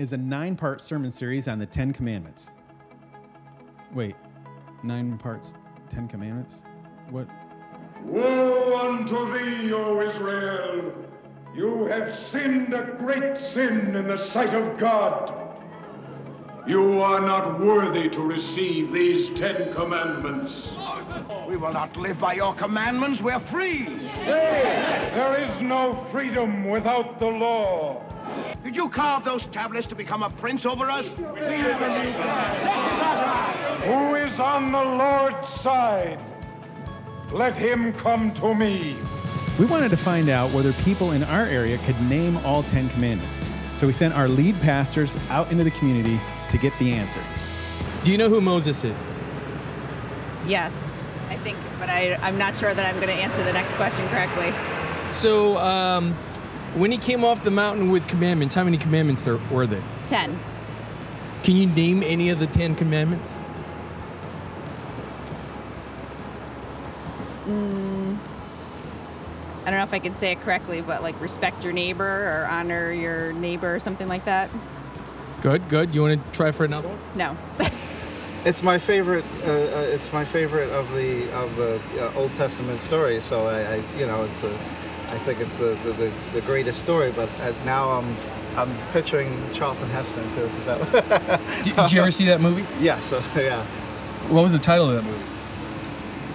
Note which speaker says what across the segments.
Speaker 1: is a nine part sermon series on the Ten Commandments. Wait, nine parts, Ten Commandments? What?
Speaker 2: Woe unto thee, O Israel! You have sinned a great sin in the sight of God. You are not worthy to receive these Ten Commandments.
Speaker 3: We will not live by your commandments. We're free.
Speaker 2: There is no freedom without the law.
Speaker 3: Did you carve those tablets to become a prince over us?
Speaker 2: Who is on the Lord's side? Let him come to me.
Speaker 1: We wanted to find out whether people in our area could name all Ten Commandments. So we sent our lead pastors out into the community to get the answer.
Speaker 4: Do you know who Moses is?
Speaker 5: Yes, I think, but I, I'm not sure that I'm going to answer the next question correctly.
Speaker 4: So, um, when he came off the mountain with commandments, how many commandments there were there?
Speaker 5: 10.
Speaker 4: Can you name any of the Ten Commandments?
Speaker 5: I don't know if I can say it correctly, but like respect your neighbor or honor your neighbor or something like that.
Speaker 4: Good, good. You want to try for another one?
Speaker 5: No.
Speaker 6: It's my favorite. Uh, uh, it's my favorite of the of the uh, Old Testament stories. So I, I you know, it's a, I think it's the the, the, the greatest story. But uh, now I'm I'm picturing Charlton Heston too. Is that?
Speaker 4: Did, did you ever see that movie?
Speaker 6: yeah. So yeah.
Speaker 4: What was the title of that movie?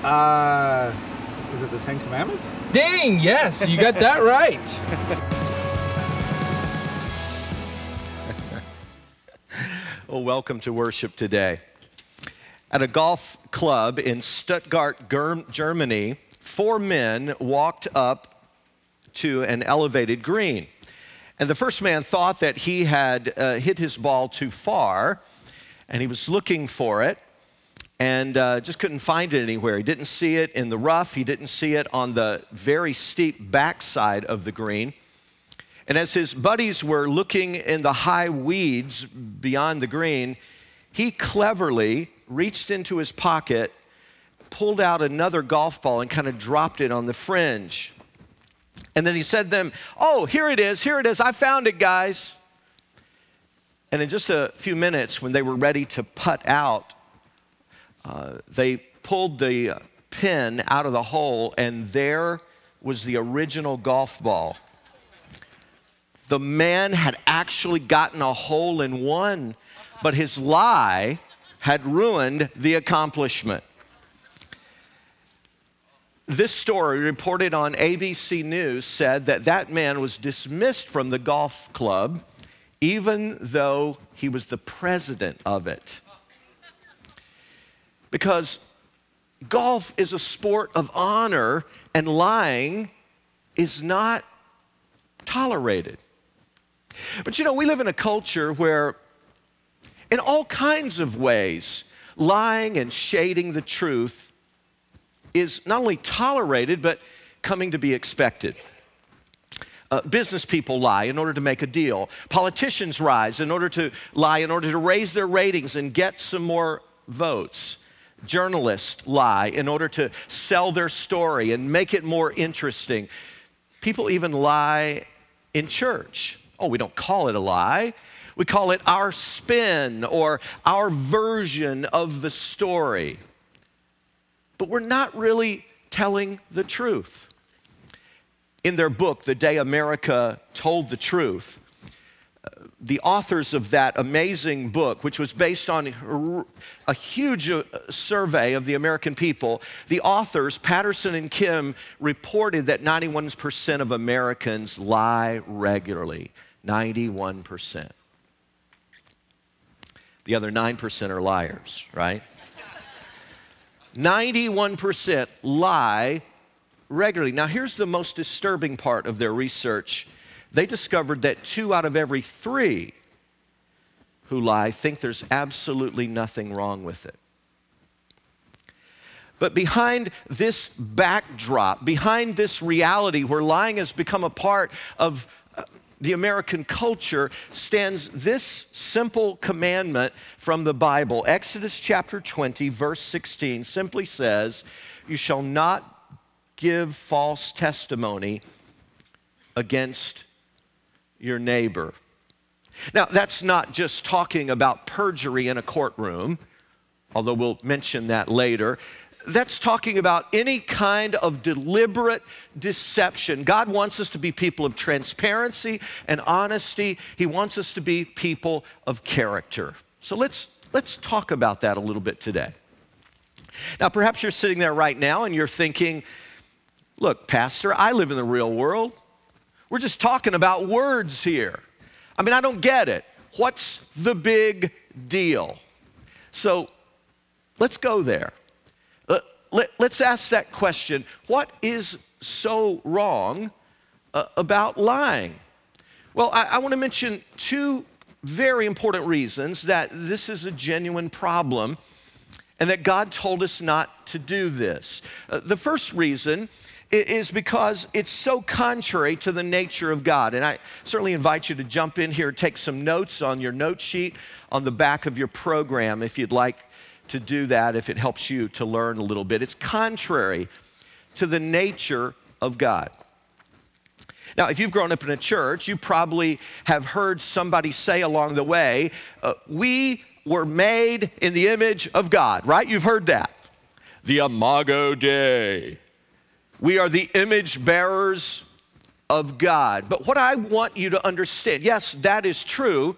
Speaker 6: Uh, is it the Ten Commandments?
Speaker 4: Dang, yes, you got that right.
Speaker 7: Well, welcome to worship today. At a golf club in Stuttgart, Germany, four men walked up to an elevated green. And the first man thought that he had uh, hit his ball too far, and he was looking for it and uh, just couldn't find it anywhere. He didn't see it in the rough, he didn't see it on the very steep backside of the green. And as his buddies were looking in the high weeds beyond the green, he cleverly reached into his pocket, pulled out another golf ball, and kind of dropped it on the fringe. And then he said to them, Oh, here it is, here it is, I found it, guys. And in just a few minutes, when they were ready to putt out, uh, they pulled the uh, pin out of the hole, and there was the original golf ball the man had actually gotten a hole in one, but his lie had ruined the accomplishment. This story, reported on ABC News, said that that man was dismissed from the golf club, even though he was the president of it. Because golf is a sport of honor, and lying is not tolerated. But you know, we live in a culture where, in all kinds of ways, lying and shading the truth is not only tolerated, but coming to be expected. Uh, business people lie in order to make a deal. Politicians rise in order to lie in order to raise their ratings and get some more votes. Journalists lie in order to sell their story and make it more interesting. People even lie in church. Oh, we don't call it a lie. We call it our spin or our version of the story. But we're not really telling the truth. In their book, The Day America Told the Truth, uh, the authors of that amazing book, which was based on a huge uh, survey of the American people, the authors, Patterson and Kim, reported that 91% of Americans lie regularly. 91%. The other 9% are liars, right? 91% lie regularly. Now, here's the most disturbing part of their research. They discovered that two out of every three who lie think there's absolutely nothing wrong with it. But behind this backdrop, behind this reality where lying has become a part of the American culture, stands this simple commandment from the Bible. Exodus chapter 20, verse 16 simply says, You shall not give false testimony against your neighbor. Now, that's not just talking about perjury in a courtroom, although we'll mention that later. That's talking about any kind of deliberate deception. God wants us to be people of transparency and honesty. He wants us to be people of character. So let's, let's talk about that a little bit today. Now, perhaps you're sitting there right now and you're thinking, look, Pastor, I live in the real world. We're just talking about words here. I mean, I don't get it. What's the big deal? So let's go there let, us ask that question what is so wrong uh, about lying? Well, I, I want to mention two very important reasons that this is a genuine problem and that God told us not to do this. Uh, the first reason is because it's so contrary to the nature of God. And I certainly invite you to jump in here, take some notes on your note sheet on the back of your program if you'd like to do that if it helps you to learn a little bit. It's contrary to the nature of God. Now, if you've grown up in a church, you probably have heard somebody say along the way, uh, We were made in the image of God, right? You've heard that. The Imago Dei. We are the image bearers of God. But what I want you to understand yes, that is true,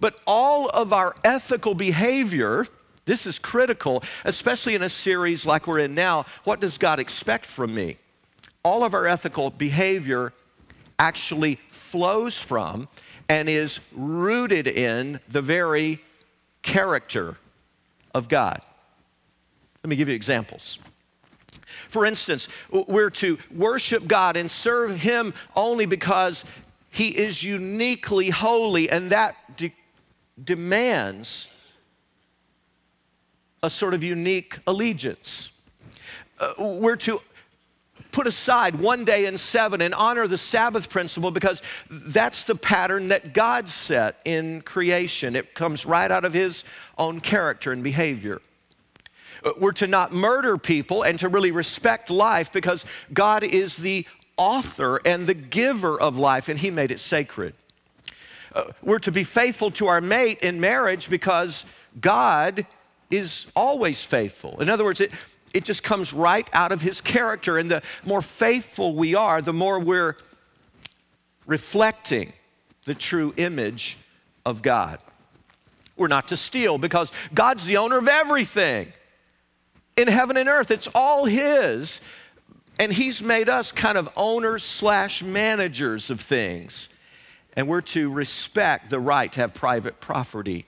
Speaker 7: but all of our ethical behavior this is critical, especially in a series like we're in now. What does God expect from me? All of our ethical behavior actually flows from and is rooted in the very character of God. Let me give you examples. For instance, we're to worship God and serve Him only because He is uniquely holy, and that de- demands a sort of unique allegiance. Uh, we're to put aside one day in seven and honor the Sabbath principle because that's the pattern that God set in creation. It comes right out of His own character and behavior. Uh, we're to not murder people and to really respect life because God is the author and the giver of life and He made it sacred. Uh, we're to be faithful to our mate in marriage because God is always faithful. In other words, it, it just comes right out of his character. And the more faithful we are, the more we're reflecting the true image of God. We're not to steal because God's the owner of everything in heaven and earth. It's all His. And He's made us kind of owners slash managers of things. And we're to respect the right to have private property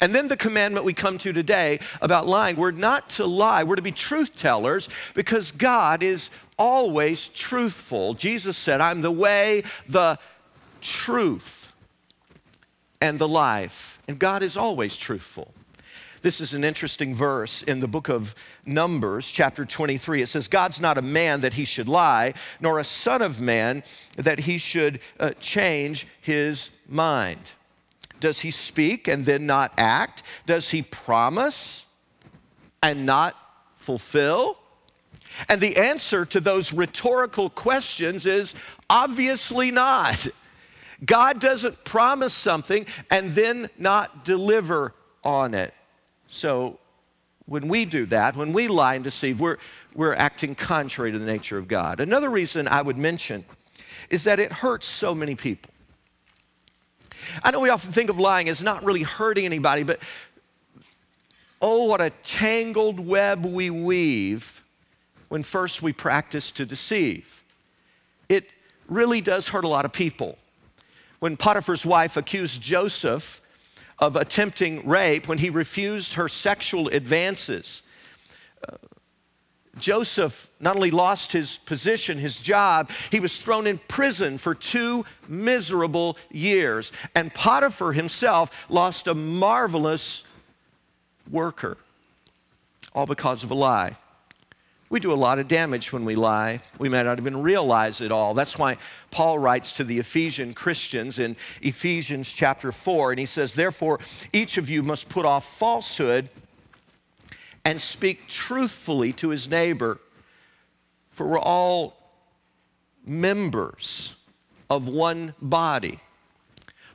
Speaker 7: and then the commandment we come to today about lying we're not to lie, we're to be truth tellers because God is always truthful. Jesus said, I'm the way, the truth, and the life. And God is always truthful. This is an interesting verse in the book of Numbers, chapter 23. It says, God's not a man that he should lie, nor a son of man that he should uh, change his mind. Does he speak and then not act? Does he promise and not fulfill? And the answer to those rhetorical questions is obviously not. God doesn't promise something and then not deliver on it. So when we do that, when we lie and deceive, we're, we're acting contrary to the nature of God. Another reason I would mention is that it hurts so many people. I know we often think of lying as not really hurting anybody, but oh, what a tangled web we weave when first we practice to deceive. It really does hurt a lot of people. When Potiphar's wife accused Joseph of attempting rape, when he refused her sexual advances, uh, Joseph not only lost his position, his job, he was thrown in prison for two miserable years. And Potiphar himself lost a marvelous worker, all because of a lie. We do a lot of damage when we lie. We may not even realize it all. That's why Paul writes to the Ephesian Christians in Ephesians chapter 4, and he says, Therefore, each of you must put off falsehood and speak truthfully to his neighbor, for we're all members of one body.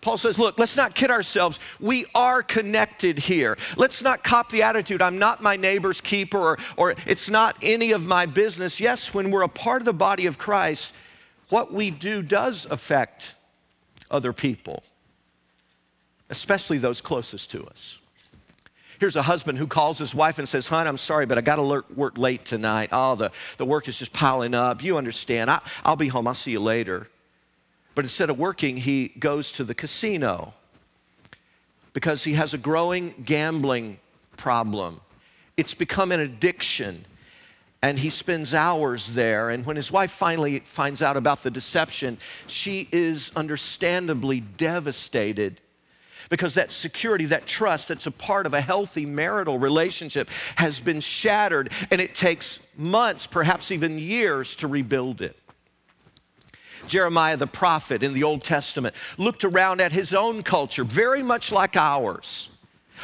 Speaker 7: Paul says, look, let's not kid ourselves. We are connected here. Let's not cop the attitude, I'm not my neighbor's keeper or, or it's not any of my business. Yes, when we're a part of the body of Christ, what we do does affect other people, especially those closest to us. Here's a husband who calls his wife and says, Hon, I'm sorry, but I got to work late tonight. Oh, the, the work is just piling up. You understand. I, I'll be home. I'll see you later. But instead of working, he goes to the casino because he has a growing gambling problem. It's become an addiction. And he spends hours there. And when his wife finally finds out about the deception, she is understandably devastated because that security, that trust that's a part of a healthy marital relationship has been shattered, and it takes months, perhaps even years, to rebuild it. Jeremiah the prophet in the Old Testament looked around at his own culture, very much like ours.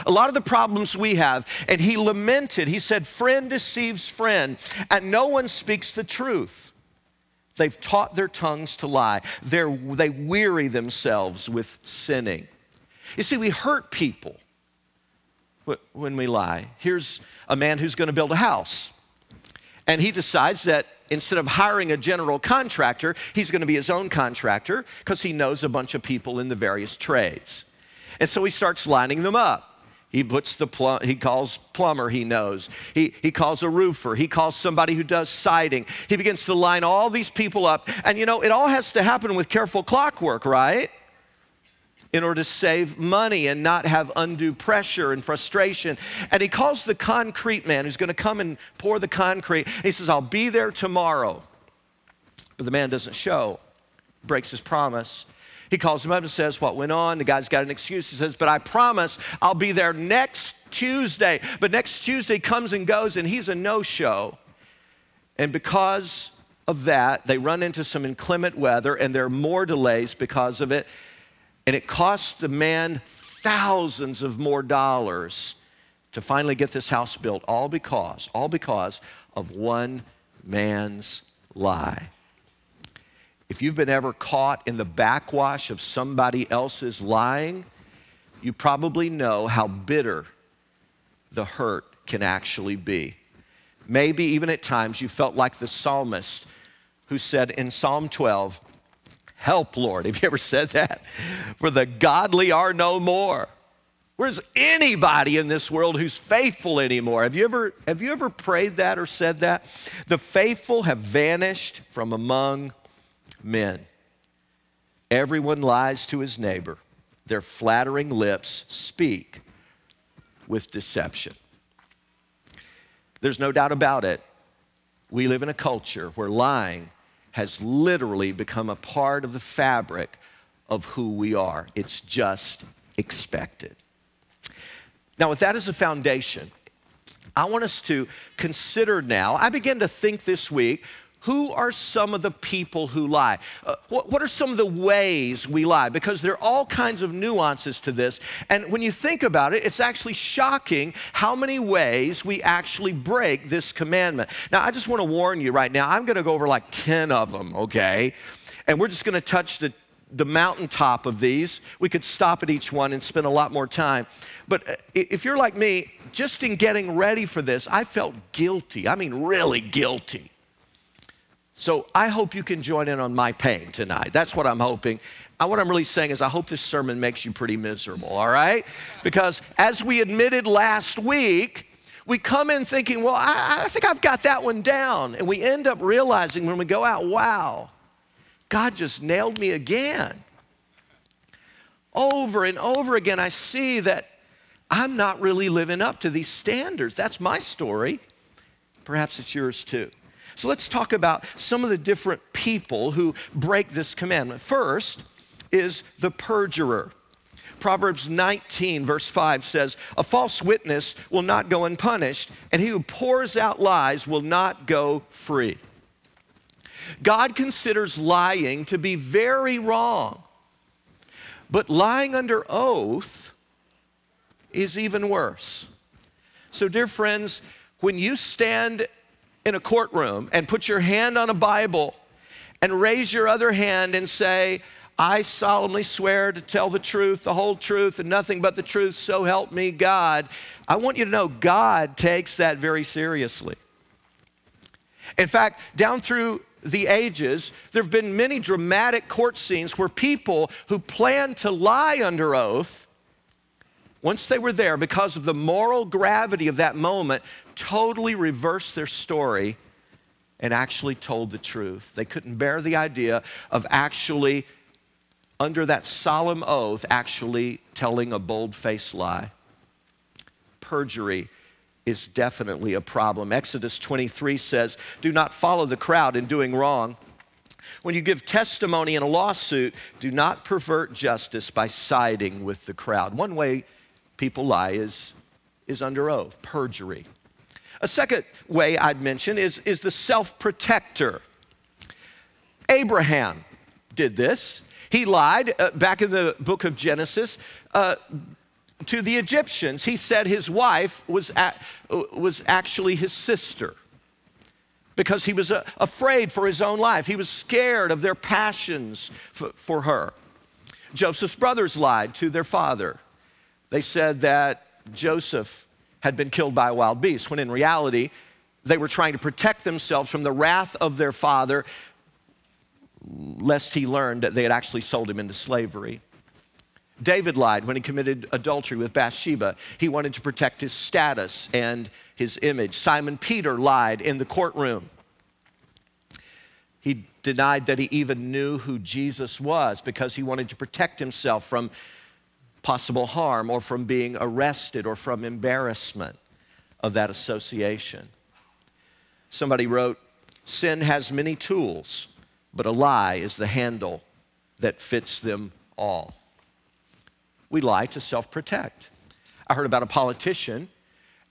Speaker 7: A lot of the problems we have, and he lamented, he said, Friend deceives friend, and no one speaks the truth. They've taught their tongues to lie. They're, they weary themselves with sinning. You see, we hurt people when we lie. Here's a man who's going to build a house, and he decides that instead of hiring a general contractor, he's going to be his own contractor because he knows a bunch of people in the various trades. And so he starts lining them up. He puts the he calls plumber he knows. He, he calls a roofer. He calls somebody who does siding. He begins to line all these people up. And you know, it all has to happen with careful clockwork, right? In order to save money and not have undue pressure and frustration. And he calls the concrete man who's going to come and pour the concrete. He says, I'll be there tomorrow. But the man doesn't show, breaks his promise. He calls him up and says, What went on? The guy's got an excuse. He says, But I promise I'll be there next Tuesday. But next Tuesday comes and goes, and he's a no show. And because of that, they run into some inclement weather, and there are more delays because of it. And it cost the man thousands of more dollars to finally get this house built, all because, all because of one man's lie. If you've been ever caught in the backwash of somebody else's lying, you probably know how bitter the hurt can actually be. Maybe even at times you felt like the psalmist who said in Psalm 12, Help, Lord. Have you ever said that? For the godly are no more. Where's anybody in this world who's faithful anymore? Have you ever have you ever prayed that or said that? The faithful have vanished from among men. Everyone lies to his neighbor. Their flattering lips speak with deception. There's no doubt about it. We live in a culture where lying has literally become a part of the fabric of who we are. It's just expected. Now, with that as a foundation, I want us to consider now. I began to think this week who are some of the people who lie? Uh, what, are some of the ways we lie? Because there are all kinds of nuances to this. And when you think about it, it's actually shocking how many ways we actually break this commandment. Now, I just want to warn you right now, I'm going to go over like 10 of them, okay? And we're just going to touch the the mountaintop of these. We could stop at each one and spend a lot more time. But uh, if you're like me, just in getting ready for this, I felt guilty. I mean, really guilty so I hope you can join in on my pain tonight. That's what I'm hoping. Uh, what I'm really saying is, I hope this sermon makes you pretty miserable, all right? Because as we admitted last week, we come in thinking, well, I, I, think I've got that one down. And we end up realizing when we go out, wow, God just nailed me again. Over and over again, I see that I'm not really living up to these standards. That's my story. Perhaps it's yours too. So let's talk about some of the different people who break this commandment. First is the perjurer. Proverbs 19, verse 5 says, A false witness will not go unpunished, and he who pours out lies will not go free. God considers lying to be very wrong, but lying under oath is even worse. So, dear friends, when you stand in a courtroom and put your hand on a Bible and raise your other hand and say, I solemnly swear to tell the truth, the whole truth, and nothing but the truth, so help me God. I want you to know God takes that very seriously. In fact, down through the ages, there have been many dramatic court scenes where people who planned to lie under oath, once they were there, because of the moral gravity of that moment, totally reversed their story and actually told the truth. They couldn't bear the idea of actually, under that solemn oath, actually telling a bold faced lie. Perjury is definitely a problem. Exodus 23 says, Do not follow the crowd in doing wrong. When you give testimony in a lawsuit, do not pervert justice by siding with the crowd. One way people lie is, is under oath, perjury. A second way I'd mention is, is the self protector. Abraham did this. He lied uh, back in the book of Genesis. Uh, to the Egyptians, he said his wife was, at, was actually his sister because he was uh, afraid for his own life. He was scared of their passions for, for her. Joseph's brothers lied to their father. They said that Joseph had been killed by a wild beast, when in reality, they were trying to protect themselves from the wrath of their father, lest he learned that they had actually sold him into slavery. David lied when he committed adultery with Bathsheba. He wanted to protect his status and his image. Simon Peter lied in the courtroom. He denied that he even knew who Jesus was because he wanted to protect himself from possible harm or from being arrested or from embarrassment of that association. Somebody wrote, Sin has many tools, but a lie is the handle that fits them all we lie to self protect. I heard about a politician,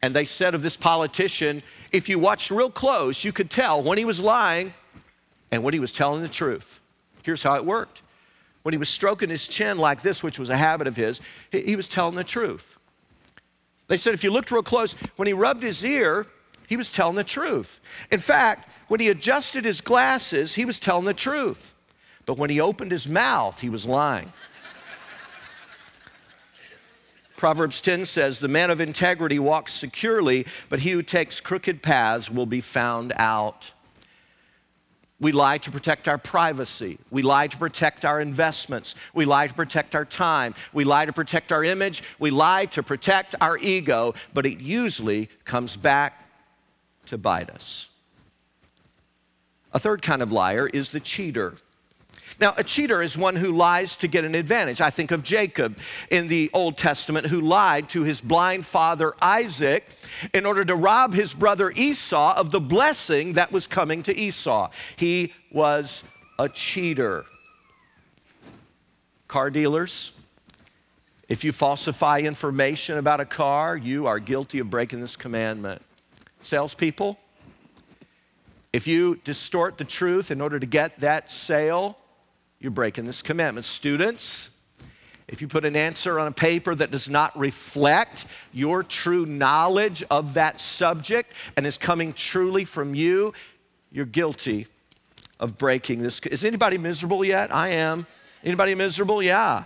Speaker 7: and they said of this politician, if you watched real close, you could tell when he was lying and when he was telling the truth. Here's how it worked when he was stroking his chin like this, which was a habit of his, he was telling the truth. They said if you looked real close, when he rubbed his ear, he was telling the truth. In fact, when he adjusted his glasses, he was telling the truth. But when he opened his mouth, he was lying. Proverbs 10 says, The man of integrity walks securely, but he who takes crooked paths will be found out. We lie to protect our privacy. We lie to protect our investments. We lie to protect our time. We lie to protect our image. We lie to protect our ego, but it usually comes back to bite us. A third kind of liar is the cheater. Now, a cheater is one who lies to get an advantage. I think of Jacob in the Old Testament who lied to his blind father Isaac in order to rob his brother Esau of the blessing that was coming to Esau. He was a cheater. Car dealers, if you falsify information about a car, you are guilty of breaking this commandment. Salespeople, if you distort the truth in order to get that sale, you're breaking this commandment. Students, if you put an answer on a paper that does not reflect your true knowledge of that subject and is coming truly from you, you're guilty of breaking this. Is anybody miserable yet? I am. Anybody miserable? Yeah.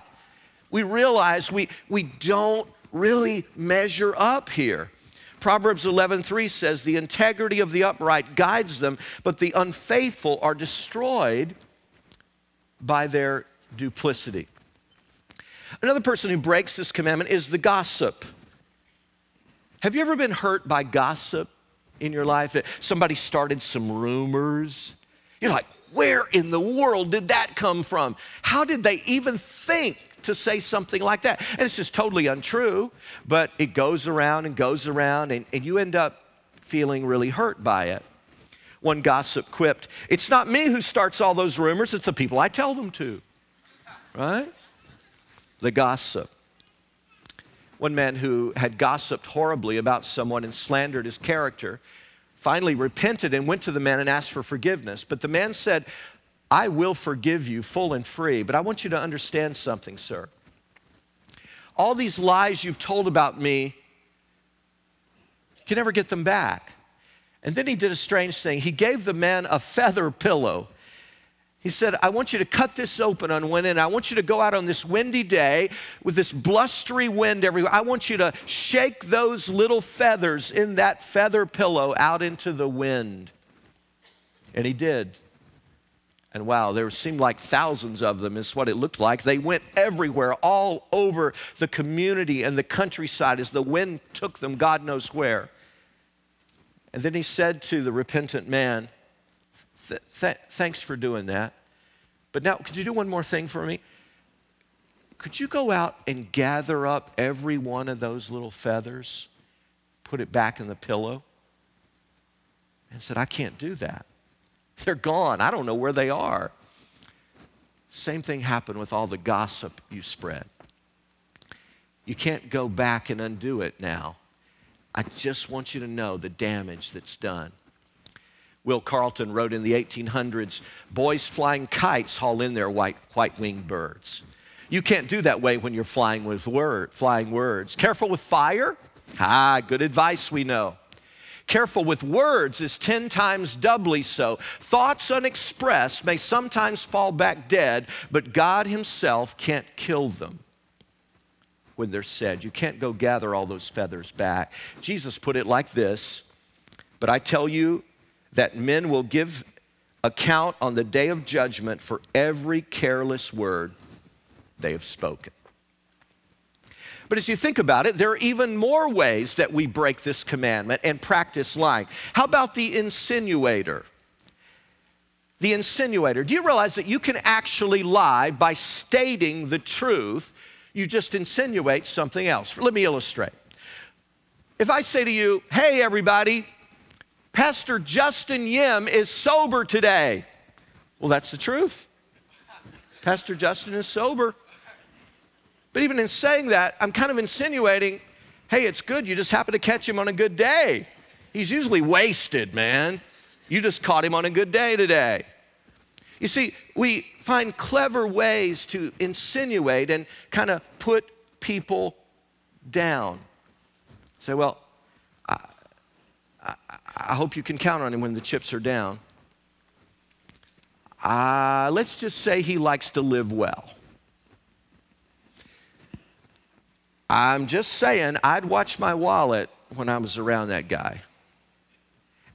Speaker 7: We realize we, we don't really measure up here. Proverbs 11:3 says the integrity of the upright guides them, but the unfaithful are destroyed by their duplicity. Another person who breaks this commandment is the gossip. Have you ever been hurt by gossip in your life? That somebody started some rumors. You're like, where in the world did that come from? How did they even think to say something like that? And it's just totally untrue, but it goes around and goes around, and, and you end up feeling really hurt by it. One gossip quipped, It's not me who starts all those rumors, it's the people I tell them to. Right? The gossip. One man who had gossiped horribly about someone and slandered his character finally repented and went to the man and asked for forgiveness. But the man said, I will forgive you full and free, but I want you to understand something, sir. All these lies you've told about me, you can never get them back. And then he did a strange thing. He gave the man a feather pillow. He said, I want you to cut this open on one end. I want you to go out on this windy day with this blustery wind everywhere. I want you to shake those little feathers in that feather pillow out into the wind. And he did. And wow, there seemed like thousands of them, is what it looked like. They went everywhere, all over the community and the countryside as the wind took them, God knows where. And then he said to the repentant man, th- th- Thanks for doing that. But now, could you do one more thing for me? Could you go out and gather up every one of those little feathers, put it back in the pillow? And said, I can't do that. They're gone. I don't know where they are. Same thing happened with all the gossip you spread. You can't go back and undo it now. I just want you to know the damage that's done. Will Carleton wrote in the 1800s boys flying kites haul in their white, white winged birds. You can't do that way when you're flying with word, flying words. Careful with fire. Ah, good advice we know. Careful with words is 10 times doubly so. Thoughts unexpressed may sometimes fall back dead, but God Himself can't kill them when they're said. You can't go gather all those feathers back. Jesus put it like this But I tell you that men will give account on the day of judgment for every careless word they have spoken. But as you think about it, there are even more ways that we break this commandment and practice lying. How about the insinuator? The insinuator. Do you realize that you can actually lie by stating the truth? You just insinuate something else. Let me illustrate. If I say to you, hey, everybody, Pastor Justin Yim is sober today. Well, that's the truth. Pastor Justin is sober. But even in saying that, I'm kind of insinuating hey, it's good. You just happen to catch him on a good day. He's usually wasted, man. You just caught him on a good day today. You see, we find clever ways to insinuate and kind of put people down. Say, well, I, I, I, hope you can count on him when the chips are down. Uh, let's just say he likes to live well. I'm just saying, I'd watch my wallet when I was around that guy.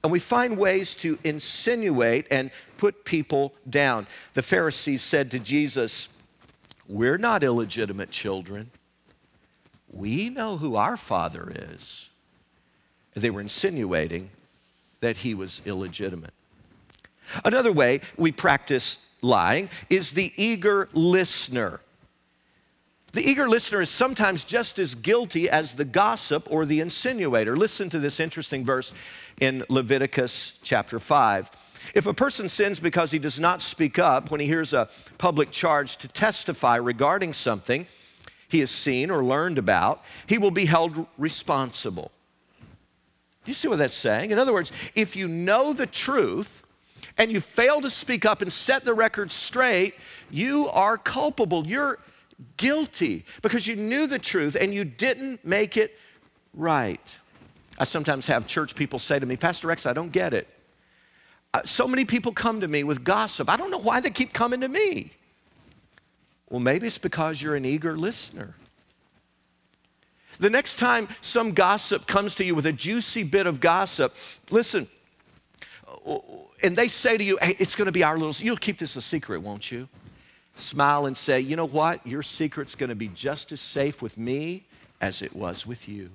Speaker 7: And we find ways to insinuate and put people down. The Pharisees said to Jesus, We're not illegitimate children. We know who our father is. They were insinuating that he was illegitimate. Another way we practice lying is the eager listener. The eager listener is sometimes just as guilty as the gossip or the insinuator. Listen to this interesting verse in Leviticus chapter 5. If a person sins because he does not speak up when he hears a public charge to testify regarding something he has seen or learned about, he will be held responsible. You see what that's saying? In other words, if you know the truth and you fail to speak up and set the record straight, you are culpable. You're guilty because you knew the truth and you didn't make it right. I sometimes have church people say to me, Pastor Rex, I don't get it. Uh, so many people come to me with gossip. I don't know why they keep coming to me. Well, maybe it's because you're an eager listener. The next time some gossip comes to you with a juicy bit of gossip, listen, and they say to you, hey, it's going to be our little, you'll keep this a secret, won't you? smile and say, you know what? Your secret's going to be just as safe with me as it was with you.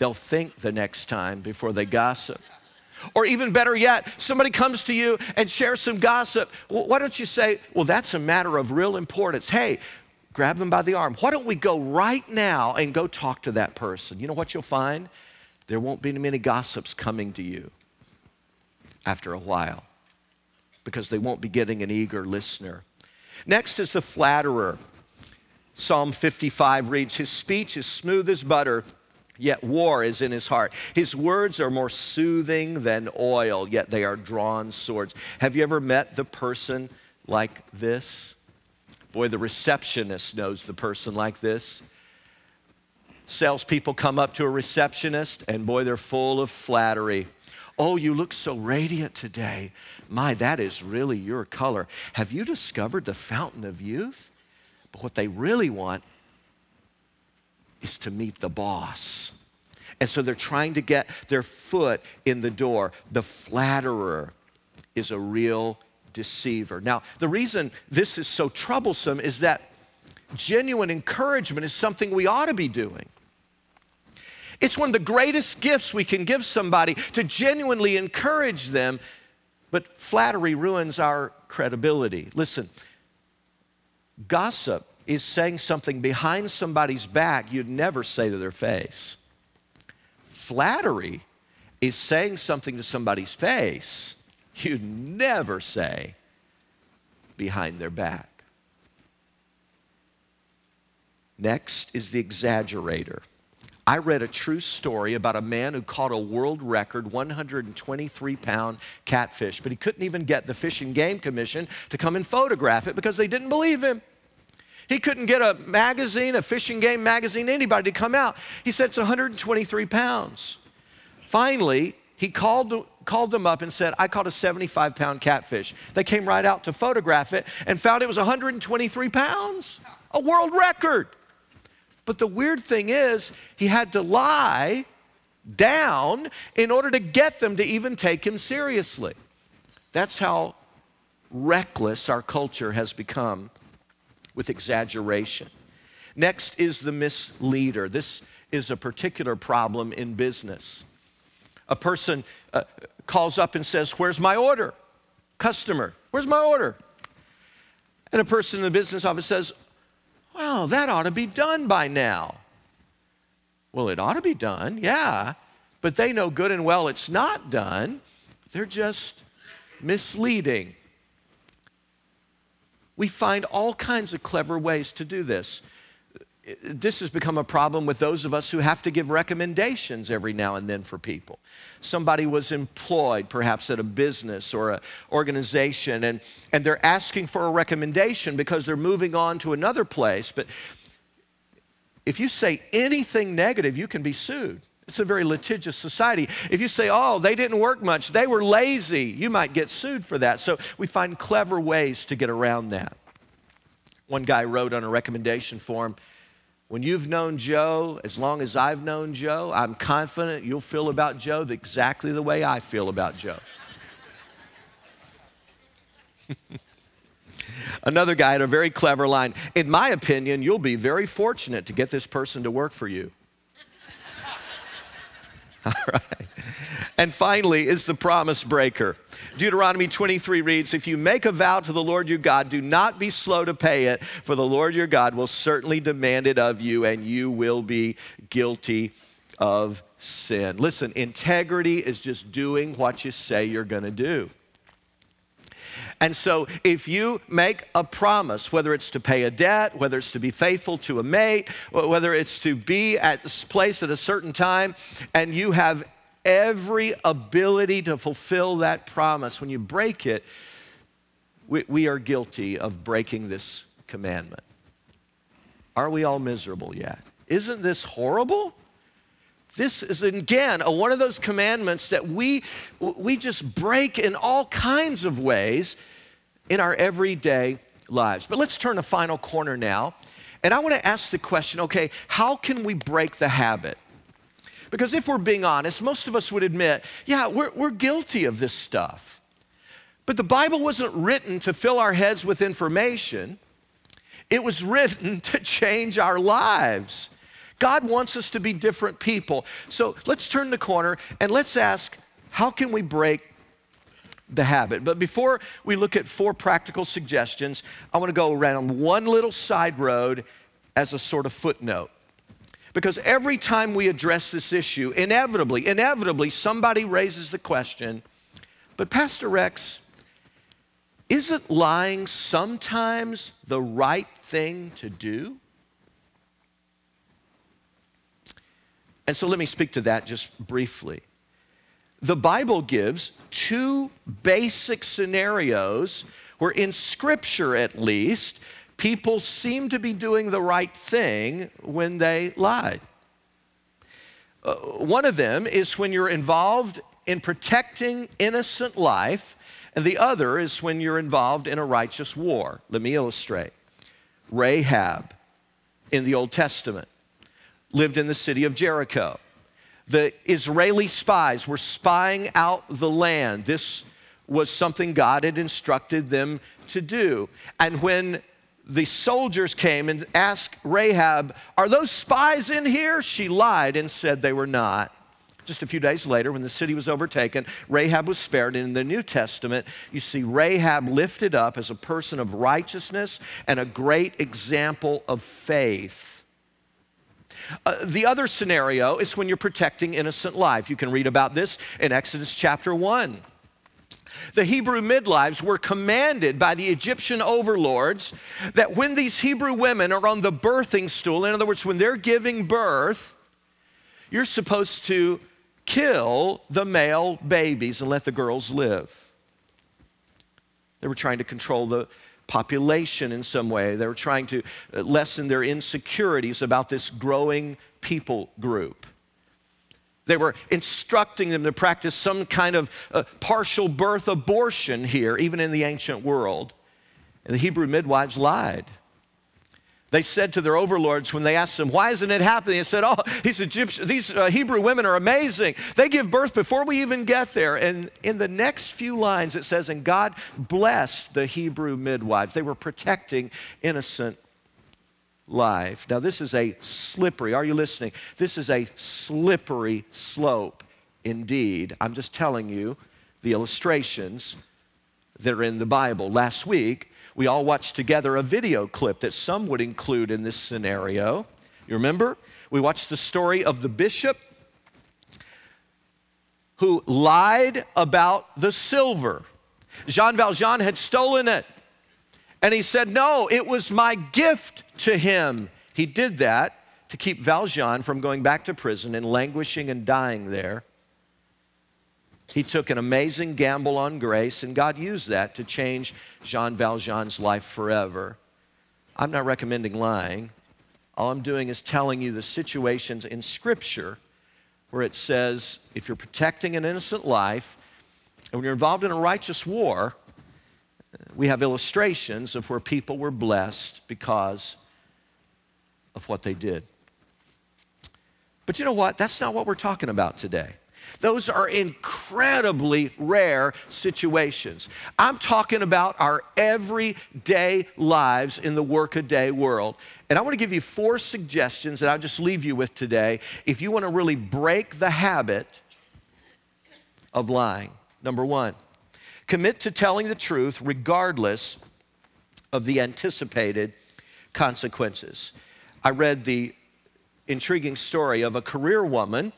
Speaker 7: They'll think the next time before they gossip. Or even better yet, somebody comes to you and shares some gossip. Well, why don't you say, well, that's a matter of real importance. Hey, grab them by the arm. Why don't we go right now and go talk to that person? You know what you'll find? There won't be many gossips coming to you after a while because they won't be getting an eager listener. Next is the flatterer. Psalm 55 reads, His speech is smooth as butter, yet war is in his heart. His words are more soothing than oil, yet they are drawn swords. Have you ever met the person like this? Boy, the receptionist knows the person like this. Salespeople come up to a receptionist, and boy, they're full of flattery. Oh, you look so radiant today. My, that is really your color. Have you discovered the fountain of youth? But what they really want is to meet the boss. And so they're trying to get their foot in the door. The flatterer is a real deceiver. Now, the reason this is so troublesome is that genuine encouragement is something we ought to be doing. It's one of the greatest gifts we can give somebody to genuinely encourage them, but flattery ruins our credibility. Listen, gossip is saying something behind somebody's back you'd never say to their face. Flattery is saying something to somebody's face you'd never say behind their back. Next is the exaggerator. I read a true story about a man who caught a world record 123 pound catfish, but he couldn't even get the Fish and Game Commission to come and photograph it because they didn't believe him. He couldn't get a magazine, a fishing game magazine, anybody to come out. He said it's 123 pounds. Finally, he called, called them up and said, I caught a 75 pound catfish. They came right out to photograph it and found it was 123 pounds, a world record. But the weird thing is, he had to lie down in order to get them to even take him seriously. That's how reckless our culture has become with exaggeration. Next is the misleader. This is a particular problem in business. A person uh, calls up and says, Where's my order? Customer, where's my order? And a person in the business office says, well, that ought to be done by now. Well, it ought to be done, yeah, but they know good and well it's not done. They're just misleading. We find all kinds of clever ways to do this this has become a problem with those of us who have to give recommendations every now and then for people. Somebody was employed perhaps at a business or an organization and, and they're asking for a recommendation because they're moving on to another place. But if you say anything negative, you can be sued. It's a very litigious society. If you say, oh, they didn't work much, they were lazy, you might get sued for that. So we find clever ways to get around that. One guy wrote on a recommendation form, when you've known Joe, as long as I've known Joe, I'm confident you'll feel about Joe exactly the way I feel about Joe. Another guy had a very clever line. In my opinion, you'll be very fortunate to get this person to work for you. All right. And finally is the promise breaker. Deuteronomy 23 reads If you make a vow to the Lord your God, do not be slow to pay it, for the Lord your God will certainly demand it of you, and you will be guilty of sin. Listen, integrity is just doing what you say you're going to do. And so, if you make a promise, whether it's to pay a debt, whether it's to be faithful to a mate, whether it's to be at this place at a certain time, and you have every ability to fulfill that promise, when you break it, we, we are guilty of breaking this commandment. Are we all miserable yet? Isn't this horrible? This is again a, one of those commandments that we, we just break in all kinds of ways in our everyday lives. But let's turn a final corner now. And I want to ask the question okay, how can we break the habit? Because if we're being honest, most of us would admit, yeah, we're, we're guilty of this stuff. But the Bible wasn't written to fill our heads with information, it was written to change our lives. God wants us to be different people. So let's turn the corner and let's ask how can we break the habit? But before we look at four practical suggestions, I want to go around one little side road as a sort of footnote. Because every time we address this issue, inevitably, inevitably, somebody raises the question, but Pastor Rex, isn't lying sometimes the right thing to do? And so let me speak to that just briefly. The Bible gives two basic scenarios where, in Scripture at least, people seem to be doing the right thing when they lied. Uh, one of them is when you're involved in protecting innocent life, and the other is when you're involved in a righteous war. Let me illustrate. Rahab in the Old Testament lived in the city of Jericho. The Israeli spies were spying out the land. This was something God had instructed them to do. And when the soldiers came and asked Rahab, Are those spies in here? She lied and said they were not. Just a few days later, when the city was overtaken, Rahab was spared. And in the New Testament, you see Rahab lifted up as a person of righteousness and a great example of faith. Uh, the other scenario is when you're protecting innocent life. You can read about this in Exodus chapter 1. The Hebrew midwives were commanded by the Egyptian overlords that when these Hebrew women are on the birthing stool, in other words, when they're giving birth, you're supposed to kill the male babies and let the girls live. They were trying to control the population in some way. They were trying to uh, lessen their insecurities about this growing people group. They were instructing them to practice some kind of uh, partial birth abortion here, even in the ancient world. And the Hebrew midwives lied. They said to their overlords when they asked them, Why isn't it happening? They said, Oh, these, Egyptian, these uh, Hebrew women are amazing. They give birth before we even get there. And in the next few lines, it says, And God blessed the Hebrew midwives. They were protecting innocent life. Now, this is a slippery, are you listening? This is a slippery slope indeed. I'm just telling you the illustrations that are in the Bible. Last week, we all watched together a video clip that some would include in this scenario. You remember? We watched the story of the bishop who lied about the silver. Jean Valjean had stolen it. And he said, No, it was my gift to him. He did that to keep Valjean from going back to prison and languishing and dying there. He took an amazing gamble on grace, and God used that to change Jean Valjean's life forever. I'm not recommending lying. All I'm doing is telling you the situations in Scripture where it says if you're protecting an innocent life and when you're involved in a righteous war, we have illustrations of where people were blessed because of what they did. But you know what? That's not what we're talking about today. Those are incredibly rare situations. I'm talking about our everyday lives in the workaday world. And I want to give you four suggestions that I'll just leave you with today if you want to really break the habit of lying. Number one, Commit to telling the truth regardless of the anticipated consequences. I read the intriguing story of a career woman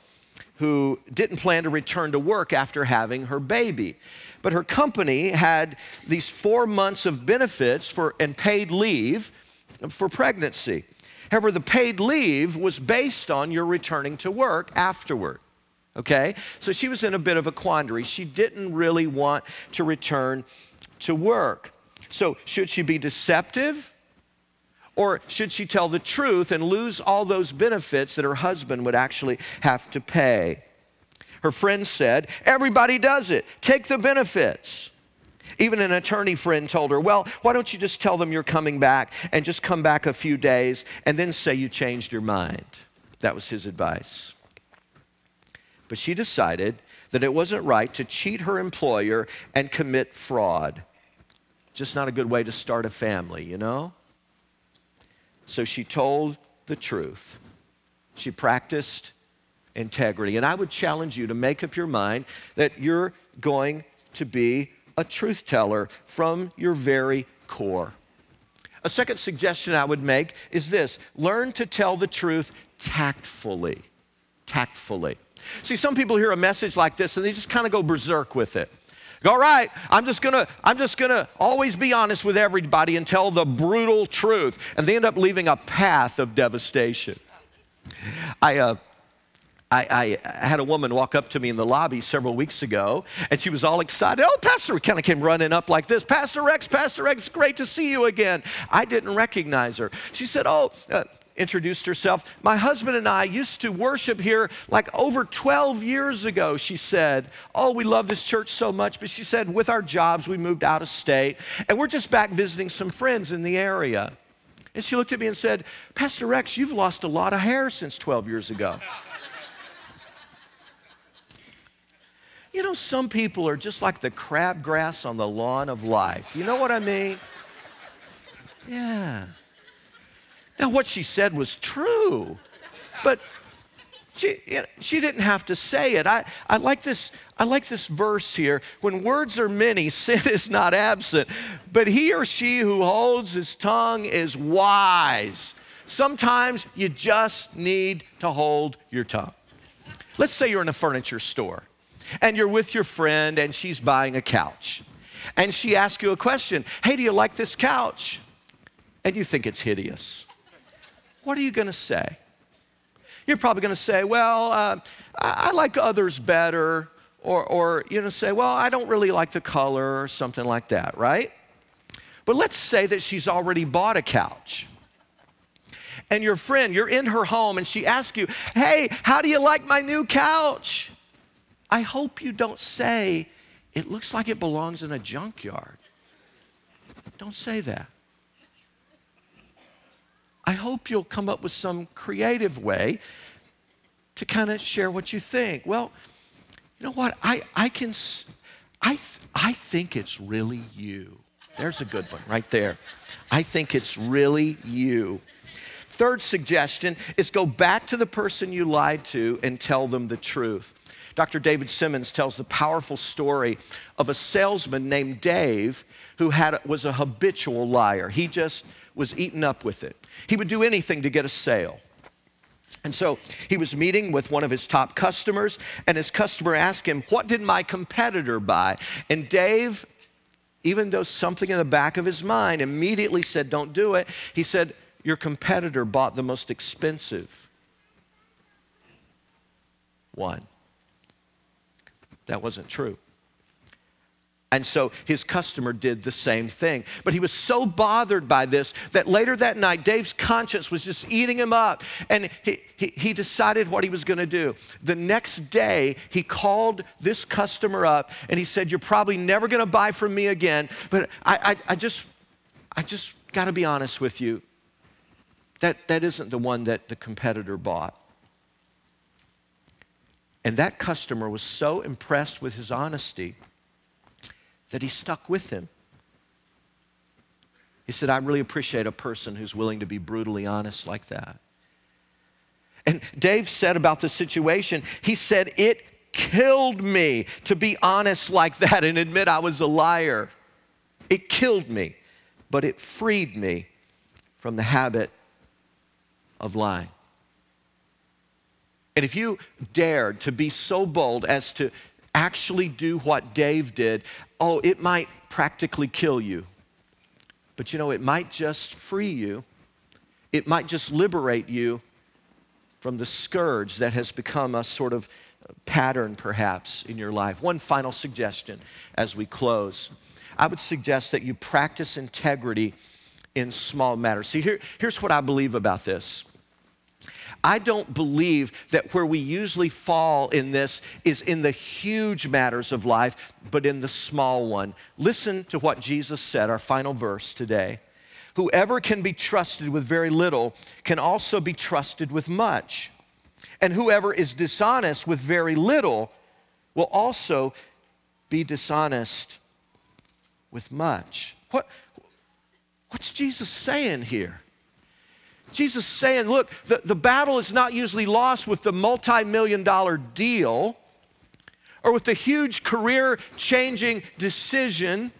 Speaker 7: who didn't plan to return to work after having her baby. But her company had these four months of benefits for, and paid leave for pregnancy. However, the paid leave was based on your returning to work afterward okay? So she was in a bit of a quandary. She didn't really want to return to work. So, should she be deceptive? Or should she tell the truth and lose all those benefits that her husband would actually have to pay? Her friend said, Everybody does it. Take the benefits. Even an attorney friend told her, Well, why don't you just tell them you're coming back and just come back a few days and then say you changed your mind? That was his advice. But she decided that it wasn't right to cheat her employer and commit fraud. Just not a good way to start a family, you know? So she told the truth. She practiced integrity. And I would challenge you to make up your mind that you're going to be a truth teller from your very core. A second suggestion I would make is this learn to tell the truth tactfully. Tactfully. See, some people hear a message like this and they just kind of go berserk with it. All right, I'm just gonna, I'm just gonna always be honest with everybody and tell the brutal truth. And they end up leaving a path of devastation. I, uh, I, I, had a woman walk up to me in the lobby several weeks ago, and she was all excited. Oh, Pastor, we kind of came running up like this. Pastor Rex, Pastor Rex, great to see you again. I didn't recognize her. She said, Oh, uh, introduced herself. My husband and I used to worship here like over 12 years ago, she said. Oh, we love this church so much. But she said, with our jobs, we moved out of state and we're just back visiting some friends in the area. And she looked at me and said, Pastor Rex, you've lost a lot of hair since 12 years ago. you know, some people are just like the crabgrass on the lawn of life. You know what I mean? Yeah. Now, what she said was true, but she, she didn't have to say it. I, I, like this, I like this verse here. When words are many, sin is not absent, but he or she who holds his tongue is wise. Sometimes you just need to hold your tongue. Let's say you're in a furniture store and you're with your friend and she's buying a couch. And she asks you a question Hey, do you like this couch? And you think it's hideous what are you going to say? You're probably going to say, well, uh, I, like others better, or, or you're going to say, well, I don't really like the color, or something like that, right? But let's say that she's already bought a couch. And your friend, you're in her home, and she asks you, hey, how do you like my new couch? I hope you don't say, it looks like it belongs in a junkyard. Don't say that. I hope you'll come up with some creative way to kind of share what you think. Well, you know what? I, I can, I, I think it's really you. There's a good one right there. I think it's really you. Third suggestion is go back to the person you lied to and tell them the truth. Dr. David Simmons tells the powerful story of a salesman named Dave who had, was a habitual liar. He just was eaten up with it. He would do anything to get a sale. And so he was meeting with one of his top customers, and his customer asked him, What did my competitor buy? And Dave, even though something in the back of his mind immediately said, Don't do it, he said, Your competitor bought the most expensive one. That wasn't true. And so his customer did the same thing. But he was so bothered by this that later that night, Dave's conscience was just eating him up. And he, he, he decided what he was going to do. The next day, he called this customer up and he said, You're probably never going to buy from me again. But I, I, I just, I just got to be honest with you. That, that isn't the one that the competitor bought. And that customer was so impressed with his honesty that he stuck with him. He said, I really appreciate a person who's willing to be brutally honest like that. And Dave said about the situation, he said, It killed me to be honest like that and admit I was a liar. It killed me, but it freed me from the habit of lying. And if you dared to be so bold as to actually do what Dave did, oh, it might practically kill you. But you know, it might just free you, it might just liberate you from the scourge that has become a sort of pattern, perhaps, in your life. One final suggestion as we close I would suggest that you practice integrity in small matters. See, here, here's what I believe about this. I don't believe that where we usually fall in this is in the huge matters of life, but in the small one. Listen to what Jesus said, our final verse today. Whoever can be trusted with very little can also be trusted with much. And whoever is dishonest with very little will also be dishonest with much. What, what's Jesus saying here? Jesus saying, look, the, the battle is not usually lost with the multi million dollar deal or with the huge career changing decision.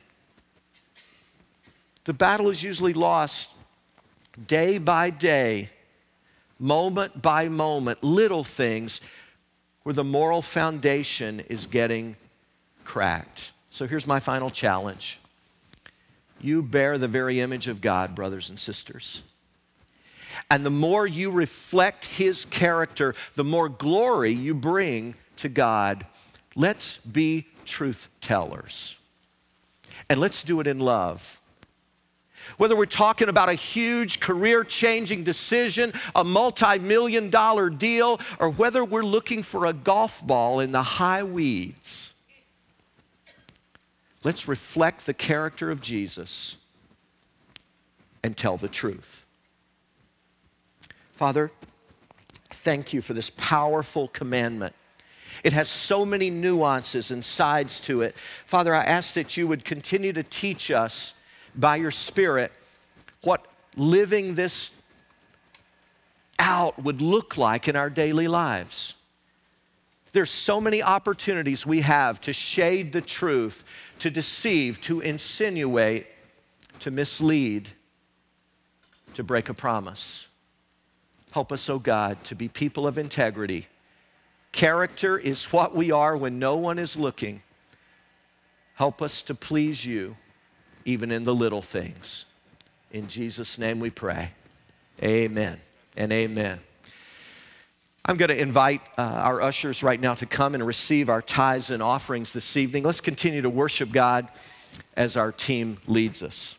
Speaker 7: The battle is usually lost day by day, moment by moment, little things where the moral foundation is getting cracked. So here's my final challenge. You bear the very image of God, brothers and sisters. And the more you reflect His character, the more glory you bring to God. Let's be truth tellers. And let's do it in love. Whether we're talking about a huge career changing decision, a multi million dollar deal, or whether we're looking for a golf ball in the high weeds, let's reflect the character of Jesus and tell the truth. Father, thank you for this powerful commandment. It has so many nuances and sides to it. Father, I ask that you would continue to teach us by your Spirit what living this out would look like in our daily lives. There's so many opportunities we have to shade the truth, to deceive, to insinuate, to mislead, to break a promise. Help us, oh God, to be people of integrity. Character is what we are when no one is looking. Help us to please you, even in the little things. In Jesus' name we pray. Amen and amen. I'm going to invite uh, our ushers right now to come and receive our tithes and offerings this evening. Let's continue to worship God as our team leads us.